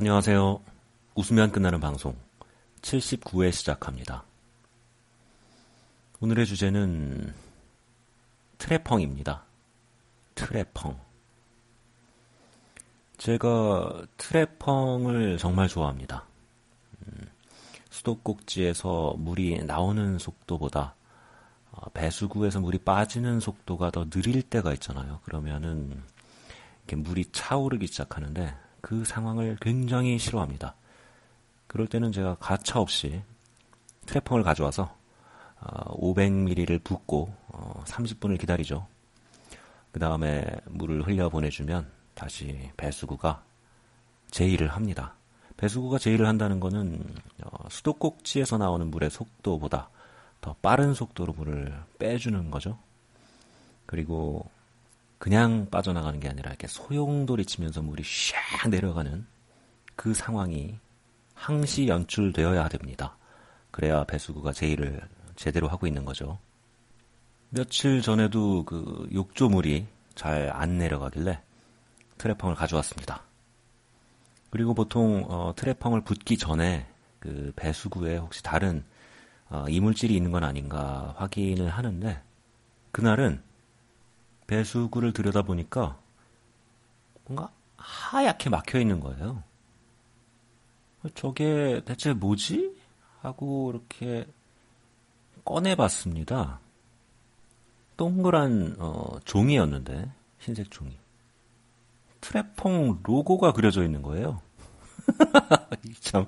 안녕하세요. 웃으면 끝나는 방송 79회 시작합니다. 오늘의 주제는 트래펑입니다. 트래펑. 제가 트래펑을 정말 좋아합니다. 음, 수도꼭지에서 물이 나오는 속도보다 어, 배수구에서 물이 빠지는 속도가 더 느릴 때가 있잖아요. 그러면은 물이 차오르기 시작하는데 그 상황을 굉장히 싫어합니다. 그럴 때는 제가 가차 없이 트래펑을 가져와서 500ml를 어, 붓고 30분을 어, 기다리죠. 그 다음에 물을 흘려 보내주면 다시 배수구가 제의를 합니다. 배수구가 제의를 한다는 것은 어, 수도꼭지에서 나오는 물의 속도보다 더 빠른 속도로 물을 빼주는 거죠. 그리고 그냥 빠져나가는 게 아니라 이렇게 소용돌이 치면서 물이 샥 내려가는 그 상황이 항시 연출되어야 됩니다. 그래야 배수구가 제의를 제대로 하고 있는 거죠. 며칠 전에도 그 욕조물이 잘 안 내려가길래 트래펑을 가져왔습니다. 그리고 보통 어, 트래펑을 붓기 전에 그 배수구에 혹시 다른 어, 이물질이 있는 건 아닌가 확인을 하는데 그날은 배수구를 들여다보니까 뭔가 하얗게 막혀 있는 거예요. 저게 대체 뭐지? 하고 이렇게 꺼내봤습니다. 동그란 어, 종이였는데 흰색 종이. 트래퐁 로고가 그려져 있는 거예요. 참